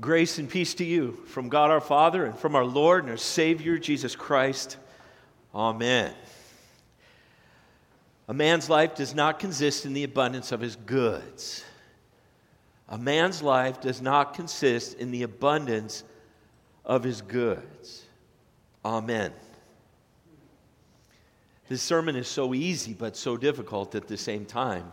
Grace and peace to you from God our Father and from our Lord and our Savior, Jesus Christ. Amen. A man's life does not consist in the abundance of his goods. A man's life does not consist in the abundance of his goods. Amen. This sermon is so easy but so difficult at the same time.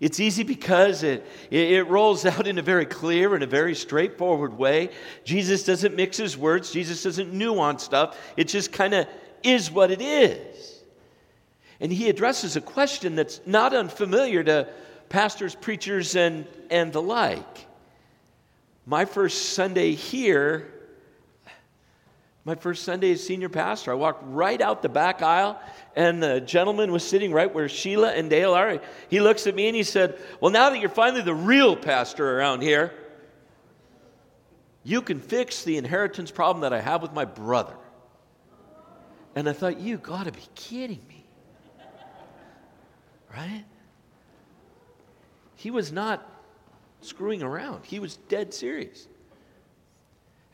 It's easy because it, it, rolls out in a very clear and a very straightforward way. Jesus doesn't mix his words, Jesus doesn't nuance stuff. It just kind of is what it is. And he addresses a question that's not unfamiliar to pastors, preachers, and, and the like. My first Sunday here, my first Sunday as senior pastor, I walked right out the back aisle, and the gentleman was sitting right where Sheila and Dale are. He looks at me and he said, Well, now that you're finally the real pastor around here, you can fix the inheritance problem that I have with my brother. And I thought, You got to be kidding me. Right? He was not screwing around, he was dead serious.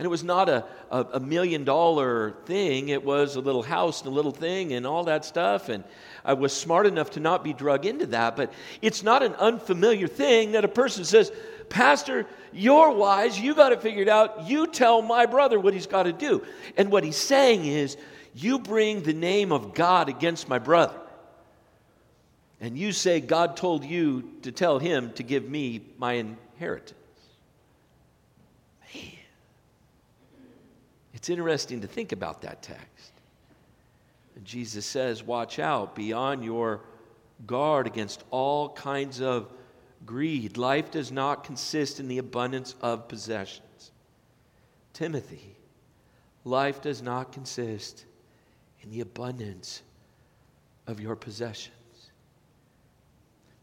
And it was not a, a, a, million dollar thing, it was a little house and a little thing and all that stuff. And I was smart enough to not be drug into that. But it's not an unfamiliar thing that a person says, Pastor, you're wise, you got it figured out, you tell my brother what he's got to do. And what he's saying is, you bring the name of God against my brother. And you say, God told you to tell him to give me my inheritance. It's interesting to think about that text. Jesus says, Watch out, be on your guard against all kinds of greed. Life does not consist in the abundance of possessions. Timothy, life does not consist in the abundance of your possessions.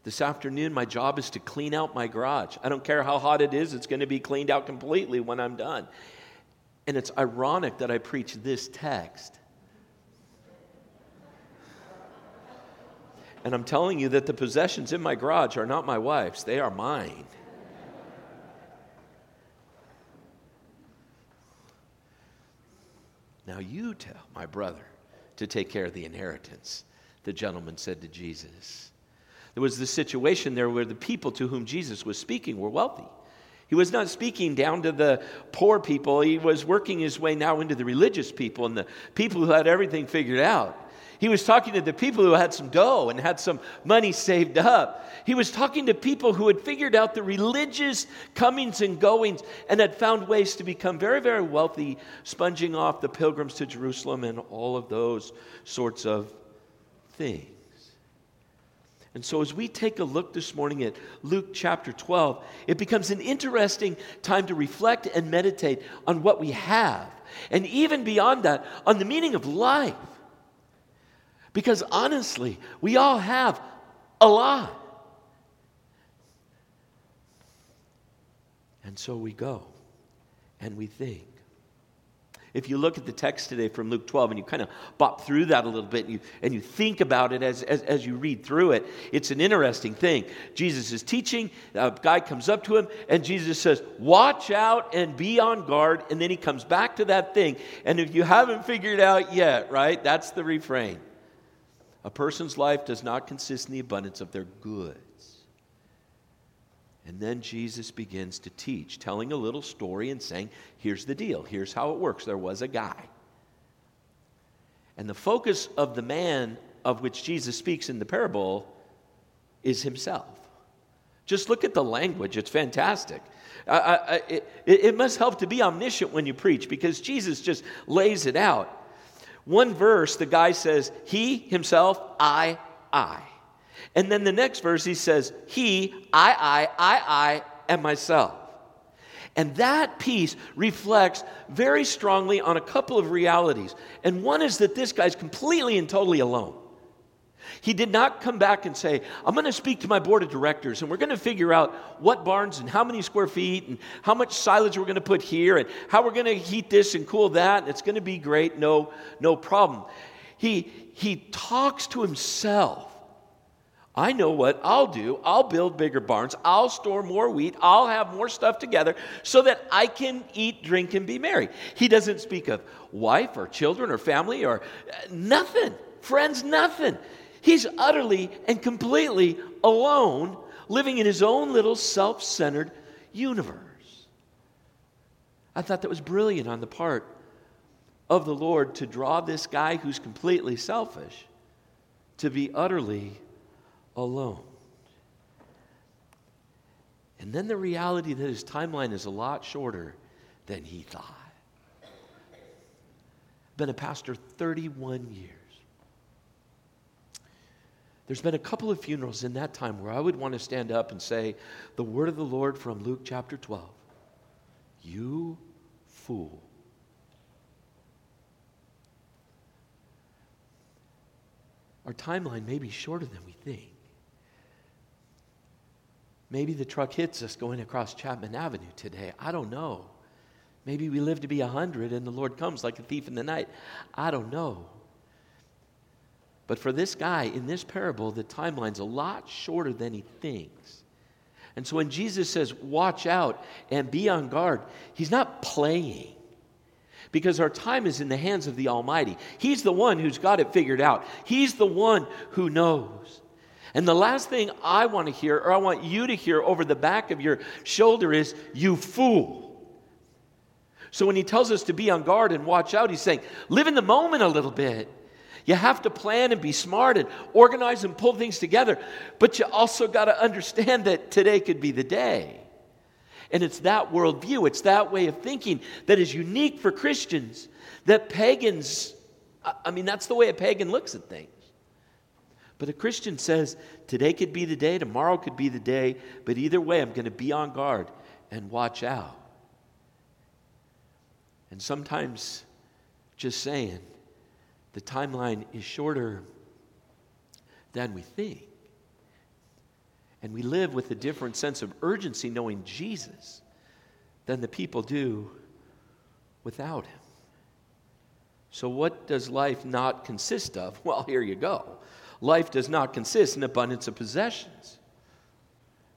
This afternoon, my job is to clean out my garage. I don't care how hot it is, it's going to be cleaned out completely when I'm done. And it's ironic that I preach this text. And I'm telling you that the possessions in my garage are not my wife's, they are mine. Now you tell my brother to take care of the inheritance, the gentleman said to Jesus. There was the situation there where the people to whom Jesus was speaking were wealthy. He was not speaking down to the poor people. He was working his way now into the religious people and the people who had everything figured out. He was talking to the people who had some dough and had some money saved up. He was talking to people who had figured out the religious comings and goings and had found ways to become very, very wealthy, sponging off the pilgrims to Jerusalem and all of those sorts of things. And so, as we take a look this morning at Luke chapter 12, it becomes an interesting time to reflect and meditate on what we have, and even beyond that, on the meaning of life. Because honestly, we all have a lot. And so we go and we think. If you look at the text today from Luke 12 and you kind of bop through that a little bit and you, and you think about it as, as, as you read through it, it's an interesting thing. Jesus is teaching, a guy comes up to him, and Jesus says, Watch out and be on guard. And then he comes back to that thing. And if you haven't figured out yet, right, that's the refrain. A person's life does not consist in the abundance of their goods. And then Jesus begins to teach, telling a little story and saying, Here's the deal. Here's how it works. There was a guy. And the focus of the man of which Jesus speaks in the parable is himself. Just look at the language, it's fantastic. I, I, it, it must help to be omniscient when you preach because Jesus just lays it out. One verse, the guy says, He, himself, I, I. And then the next verse, he says, He, I, I, I, I, and myself. And that piece reflects very strongly on a couple of realities. And one is that this guy's completely and totally alone. He did not come back and say, I'm going to speak to my board of directors and we're going to figure out what barns and how many square feet and how much silage we're going to put here and how we're going to heat this and cool that. And it's going to be great. No, no problem. He, he talks to himself I know what I'll do. I'll build bigger barns. I'll store more wheat. I'll have more stuff together so that I can eat, drink, and be merry. He doesn't speak of wife or children or family or uh, nothing. Friends, nothing. He's utterly and completely alone, living in his own little self centered universe. I thought that was brilliant on the part of the Lord to draw this guy who's completely selfish to be utterly alone. And then the reality that his timeline is a lot shorter than he thought. Been a pastor 31 years. There's been a couple of funerals in that time where I would want to stand up and say, The word of the Lord from Luke chapter 12. You fool. Our timeline may be shorter than we think. Maybe the truck hits us going across Chapman Avenue today. I don't know. Maybe we live to be a 100 and the Lord comes like a thief in the night. I don't know. But for this guy in this parable, the timeline's a lot shorter than he thinks. And so when Jesus says, watch out and be on guard, he's not playing because our time is in the hands of the Almighty. He's the one who's got it figured out, He's the one who knows. And the last thing I want to hear, or I want you to hear over the back of your shoulder, is, You fool. So when he tells us to be on guard and watch out, he's saying, Live in the moment a little bit. You have to plan and be smart and organize and pull things together. But you also got to understand that today could be the day. And it's that worldview, it's that way of thinking that is unique for Christians, that pagans, I mean, that's the way a pagan looks at things. But a Christian says, today could be the day, tomorrow could be the day, but either way, I'm going to be on guard and watch out. And sometimes, just saying, the timeline is shorter than we think. And we live with a different sense of urgency knowing Jesus than the people do without him. So, what does life not consist of? Well, here you go. Life does not consist in abundance of possessions.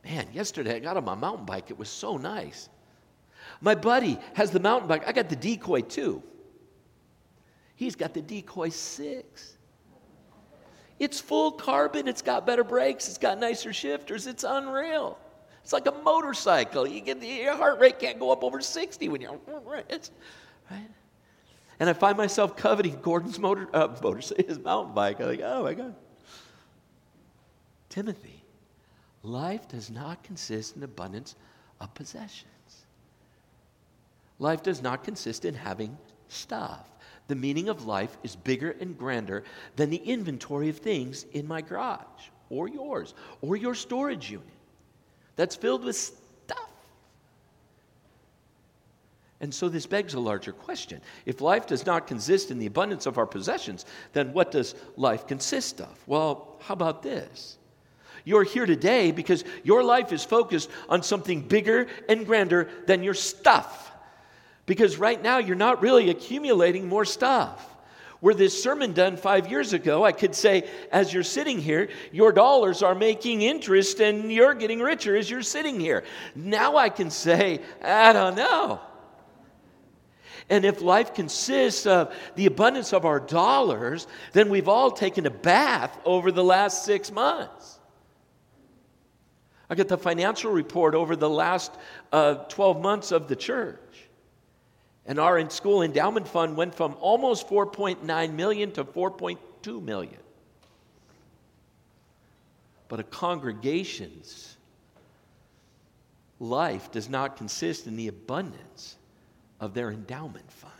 Man, yesterday I got on my mountain bike. It was so nice. My buddy has the mountain bike. I got the decoy too. He's got the decoy six. It's full carbon, it's got better brakes, it's got nicer shifters, it's unreal. It's like a motorcycle. You get your heart rate can't go up over 60 when you're right. And I find myself coveting Gordon's motor, uh, motor his mountain bike. I'm like, oh my God. Timothy, life does not consist in abundance of possessions. Life does not consist in having stuff. The meaning of life is bigger and grander than the inventory of things in my garage or yours or your storage unit that's filled with stuff. And so this begs a larger question. If life does not consist in the abundance of our possessions, then what does life consist of? Well, how about this? You're here today because your life is focused on something bigger and grander than your stuff. Because right now, you're not really accumulating more stuff. Were this sermon done five years ago, I could say, as you're sitting here, your dollars are making interest and you're getting richer as you're sitting here. Now I can say, I don't know. And if life consists of the abundance of our dollars, then we've all taken a bath over the last six months. I got the financial report over the last uh, 12 months of the church. And our in school endowment fund went from almost 4.9 million to 4.2 million. But a congregation's life does not consist in the abundance of their endowment fund.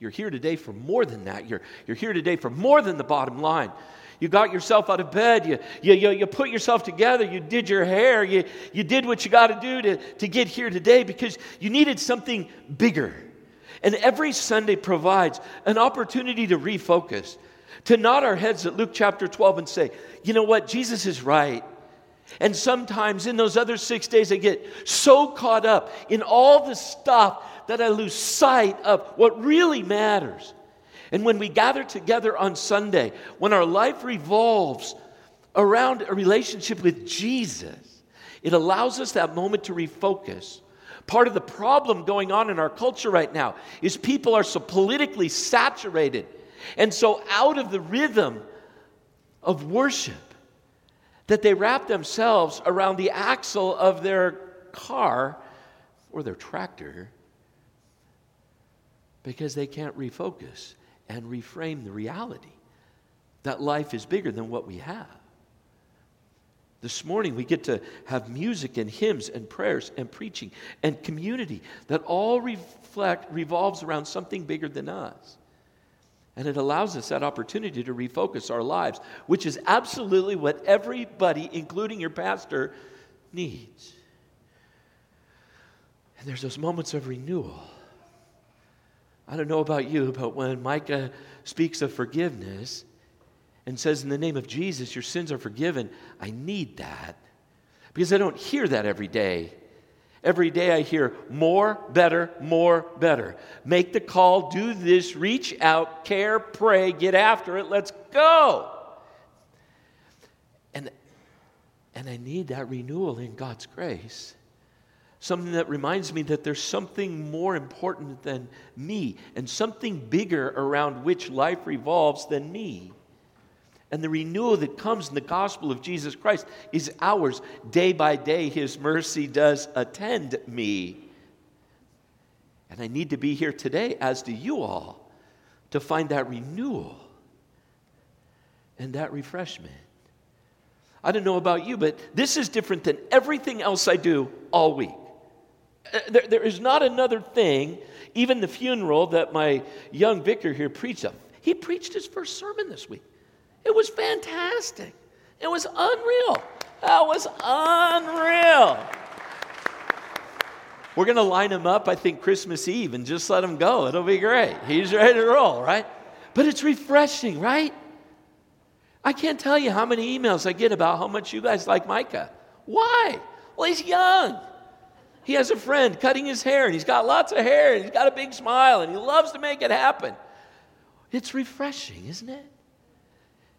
You're here today for more than that. You're, you're here today for more than the bottom line. You got yourself out of bed. You, you, you, you put yourself together. You did your hair. You, you did what you got to do to, to get here today because you needed something bigger. And every Sunday provides an opportunity to refocus, to nod our heads at Luke chapter 12 and say, you know what? Jesus is right. And sometimes in those other six days, I get so caught up in all the stuff that I lose sight of what really matters. And when we gather together on Sunday, when our life revolves around a relationship with Jesus, it allows us that moment to refocus. Part of the problem going on in our culture right now is people are so politically saturated and so out of the rhythm of worship that they wrap themselves around the axle of their car or their tractor because they can't refocus and reframe the reality that life is bigger than what we have. This morning, we get to have music and hymns and prayers and preaching and community that all reflect, revolves around something bigger than us. And it allows us that opportunity to refocus our lives, which is absolutely what everybody, including your pastor, needs. And there's those moments of renewal. I don't know about you, but when Micah speaks of forgiveness and says, In the name of Jesus, your sins are forgiven, I need that because I don't hear that every day. Every day I hear more, better, more, better. Make the call, do this, reach out, care, pray, get after it, let's go. And, and I need that renewal in God's grace. Something that reminds me that there's something more important than me and something bigger around which life revolves than me. And the renewal that comes in the gospel of Jesus Christ is ours. Day by day, His mercy does attend me. And I need to be here today, as do you all, to find that renewal and that refreshment. I don't know about you, but this is different than everything else I do all week. Uh, there, there is not another thing, even the funeral that my young vicar here preached of. He preached his first sermon this week. It was fantastic. It was unreal. That was unreal. We're going to line him up, I think, Christmas Eve and just let him go. It'll be great. He's ready to roll, right? But it's refreshing, right? I can't tell you how many emails I get about how much you guys like Micah. Why? Well, he's young. He has a friend cutting his hair, and he's got lots of hair, and he's got a big smile, and he loves to make it happen. It's refreshing, isn't it?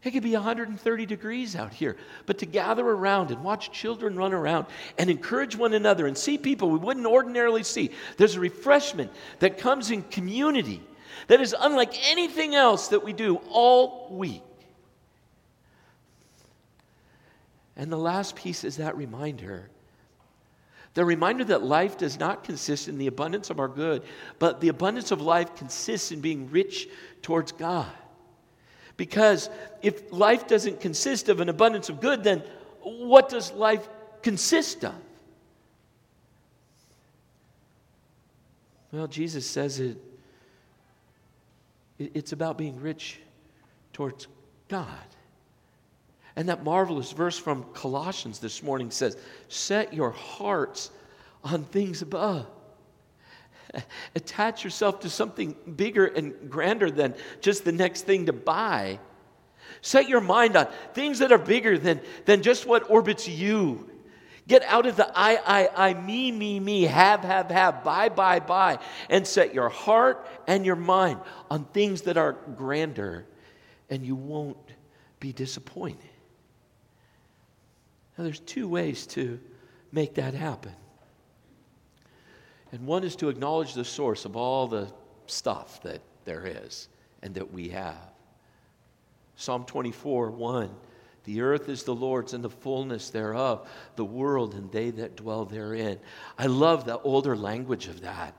It could be 130 degrees out here, but to gather around and watch children run around and encourage one another and see people we wouldn't ordinarily see. There's a refreshment that comes in community that is unlike anything else that we do all week. And the last piece is that reminder the reminder that life does not consist in the abundance of our good, but the abundance of life consists in being rich towards God. Because if life doesn't consist of an abundance of good, then what does life consist of? Well, Jesus says it, it's about being rich towards God. And that marvelous verse from Colossians this morning says, Set your hearts on things above Attach yourself to something bigger and grander than just the next thing to buy. Set your mind on things that are bigger than, than just what orbits you. Get out of the I, I, I, me, me, me, have, have, have, buy, buy, buy, and set your heart and your mind on things that are grander, and you won't be disappointed. Now, there's two ways to make that happen. And one is to acknowledge the source of all the stuff that there is and that we have. Psalm 24, 1. The earth is the Lord's and the fullness thereof, the world and they that dwell therein. I love the older language of that.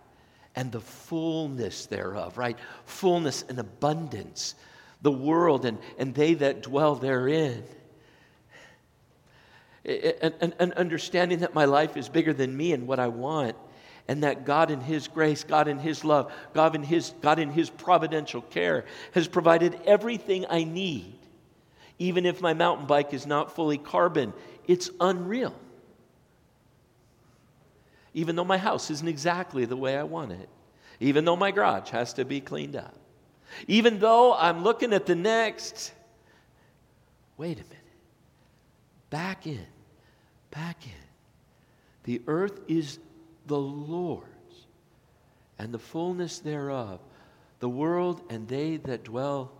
And the fullness thereof, right? Fullness and abundance. The world and, and they that dwell therein. And, and understanding that my life is bigger than me and what I want and that God in His grace, God in His love, God in His, God in His providential care has provided everything I need. Even if my mountain bike is not fully carbon, it's unreal. Even though my house isn't exactly the way I want it, even though my garage has to be cleaned up, even though I'm looking at the next, wait a minute, back in, back in. The earth is the Lord's, and the fullness thereof, the world and they that dwell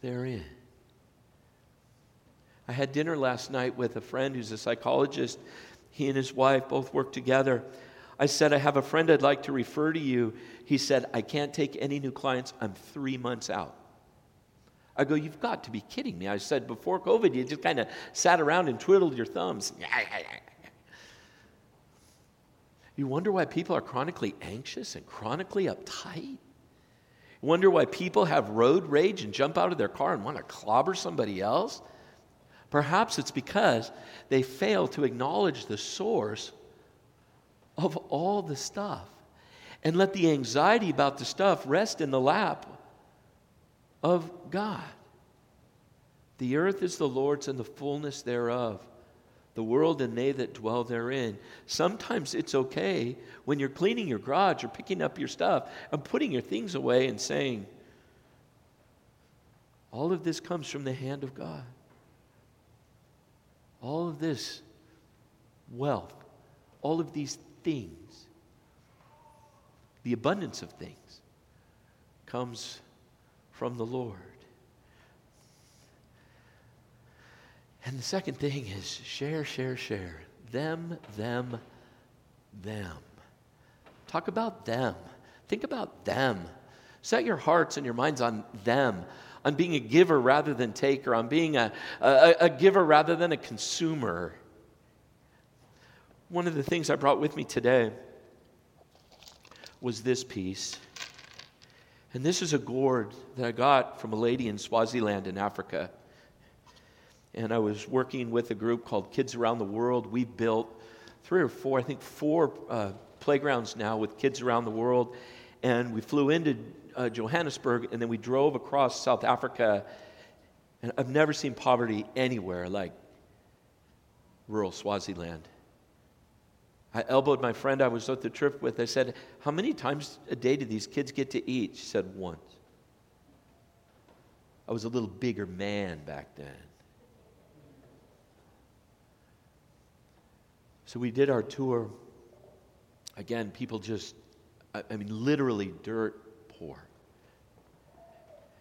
therein. I had dinner last night with a friend who's a psychologist. He and his wife both work together. I said, I have a friend I'd like to refer to you. He said, I can't take any new clients. I'm three months out. I go, You've got to be kidding me. I said, Before COVID, you just kind of sat around and twiddled your thumbs. You wonder why people are chronically anxious and chronically uptight? Wonder why people have road rage and jump out of their car and want to clobber somebody else? Perhaps it's because they fail to acknowledge the source of all the stuff and let the anxiety about the stuff rest in the lap of God. The earth is the Lord's and the fullness thereof, the world and they that dwell therein. Sometimes it's okay when you're cleaning your garage or picking up your stuff and putting your things away and saying, All of this comes from the hand of God. All of this wealth, all of these things, the abundance of things, comes from the Lord. And the second thing is share, share, share. Them, them, them. Talk about them. Think about them. Set your hearts and your minds on them, on being a giver rather than taker, on being a, a, a giver rather than a consumer. One of the things I brought with me today was this piece. And this is a gourd that I got from a lady in Swaziland in Africa. And I was working with a group called Kids Around the World. We built three or four, I think four uh, playgrounds now with kids around the world. And we flew into uh, Johannesburg and then we drove across South Africa. And I've never seen poverty anywhere like rural Swaziland. I elbowed my friend I was on the trip with. I said, How many times a day do these kids get to eat? She said, Once. I was a little bigger man back then. So we did our tour. Again, people just, I mean, literally dirt poor.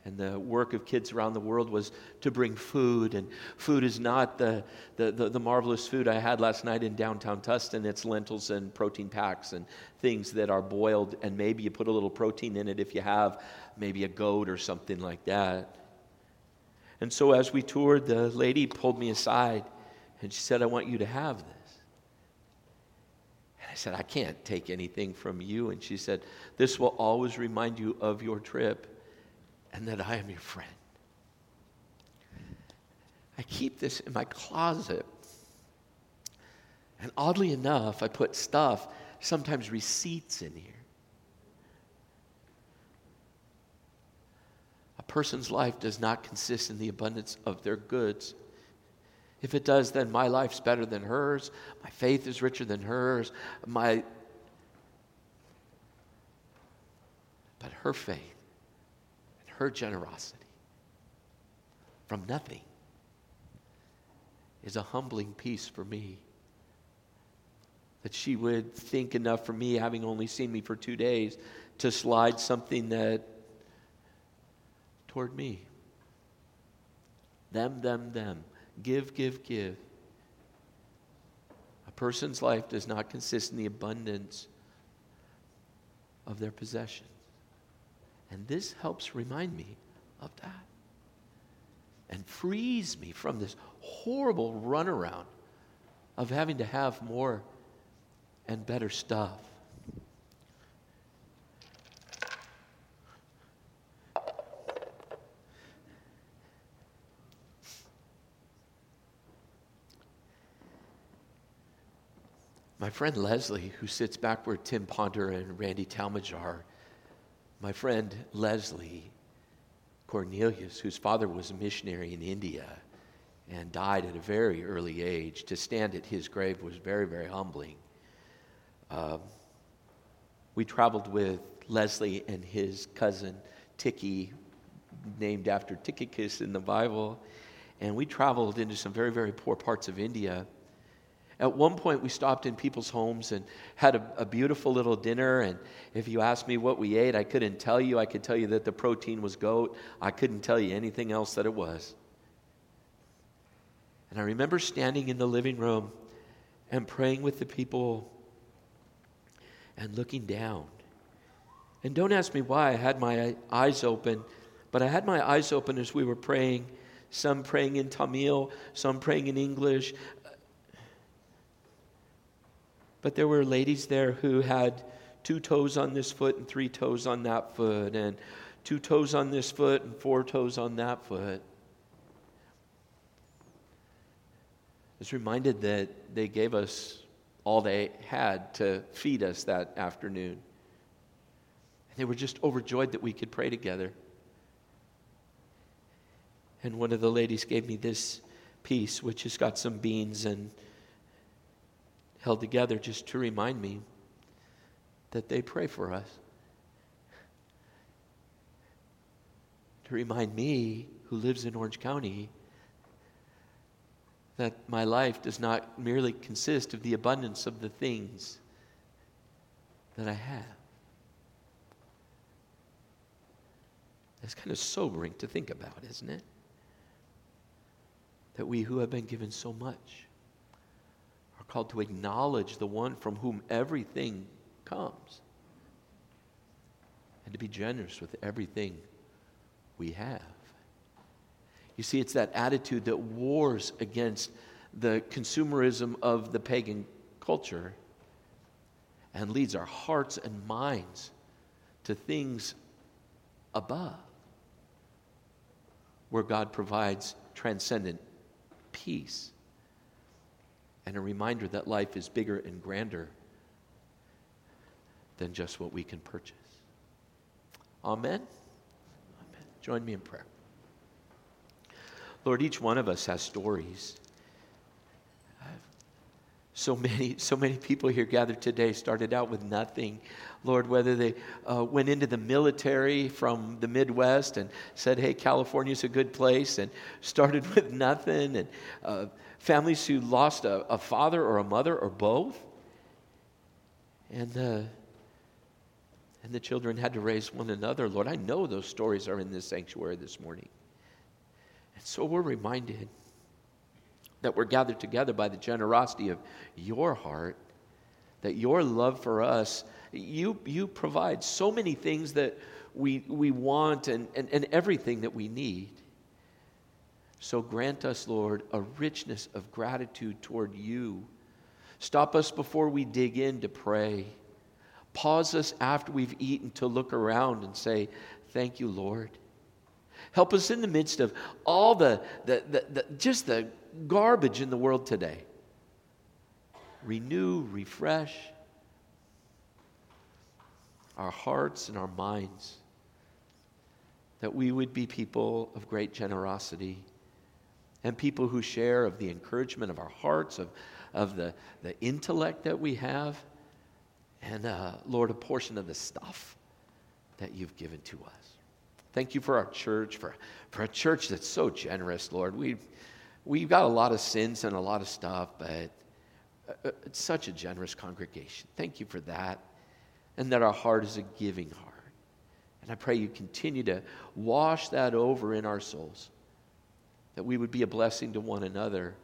And the work of kids around the world was to bring food. And food is not the, the, the, the, marvelous food I had last night in downtown Tustin. It's lentils and protein packs and things that are boiled. And maybe you put a little protein in it if you have maybe a goat or something like that. And so as we toured, the lady pulled me aside and she said, I want you to have this. And I said, I can't take anything from you. And she said, This will always remind you of your trip and that I am your friend. I keep this in my closet. And oddly enough, I put stuff, sometimes receipts in here. A person's life does not consist in the abundance of their goods. If it does, then my life's better than hers. My faith is richer than hers. My but her faith her generosity from nothing is a humbling piece for me. That she would think enough for me, having only seen me for two days, to slide something that toward me. Them, them, them. Give, give, give. A person's life does not consist in the abundance of their possessions. And this helps remind me of that and frees me from this horrible runaround of having to have more and better stuff. My friend Leslie, who sits back where Tim Ponder and Randy Talmadge are, my friend Leslie Cornelius, whose father was a missionary in India and died at a very early age, to stand at his grave was very, very humbling. Um, we traveled with Leslie and his cousin Tiki, named after Tychicus in the Bible, and we traveled into some very, very poor parts of India. At one point, we stopped in people's homes and had a, a, beautiful little dinner. And if you asked me what we ate, I couldn't tell you. I could tell you that the protein was goat. I couldn't tell you anything else that it was. And I remember standing in the living room and praying with the people and looking down. And don't ask me why I had my eyes open, but I had my eyes open as we were praying, some praying in Tamil, some praying in English. But there were ladies there who had two toes on this foot and three toes on that foot, and two toes on this foot and four toes on that foot. I was reminded that they gave us all they had to feed us that afternoon. And they were just overjoyed that we could pray together. And one of the ladies gave me this piece, which has got some beans and held together just to remind me that they pray for us. To remind me, who lives in Orange County, that my life does not merely consist of the abundance of the things that I have. That's kind of sobering to think about, isn't it? That we who have been given so much called to acknowledge the one from whom everything comes and to be generous with everything we have. You see, it's that attitude that wars against the consumerism of the pagan culture and leads our hearts and minds to things above, where God provides transcendent peace and a reminder that life is bigger and grander than just what we can purchase. Amen. Amen. Join me in prayer. Lord, each one of us has stories. So many, so many people here gathered today started out with nothing. Lord, whether they uh, went into the military from the Midwest and said, hey, California's a good place, and started with nothing, and uh, families who lost a, a, father or a mother or both. And, uh, and the children had to raise one another. Lord, I know those stories are in this sanctuary this morning. And so we're reminded that we're gathered together by the generosity of your heart, that your love for us, you, you provide so many things that we, we want and, and, and everything that we need. So grant us, Lord, a richness of gratitude toward you. Stop us before we dig in to pray. Pause us after we've eaten to look around and say, Thank you, Lord. Help us in the midst of all the, the, the, the, just the garbage in the world today. Renew, refresh our hearts and our minds that we would be people of great generosity and people who share of the encouragement of our hearts, of, of the, the intellect that we have, and, uh, Lord, a portion of the stuff that you've given to us. Thank you for our church, for, for a church that's so generous, Lord. We, we've got a lot of sins and a lot of stuff, but uh, uh, it's such a generous congregation. Thank you for that, and that our heart is a giving heart. And I pray you continue to wash that over in our souls, that we would be a blessing to one another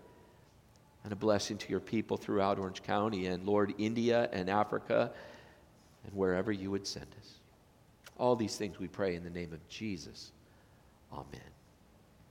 and a blessing to your people throughout Orange County and, Lord, India and Africa and wherever you would send us. All these things we pray in the name of Jesus. Amen.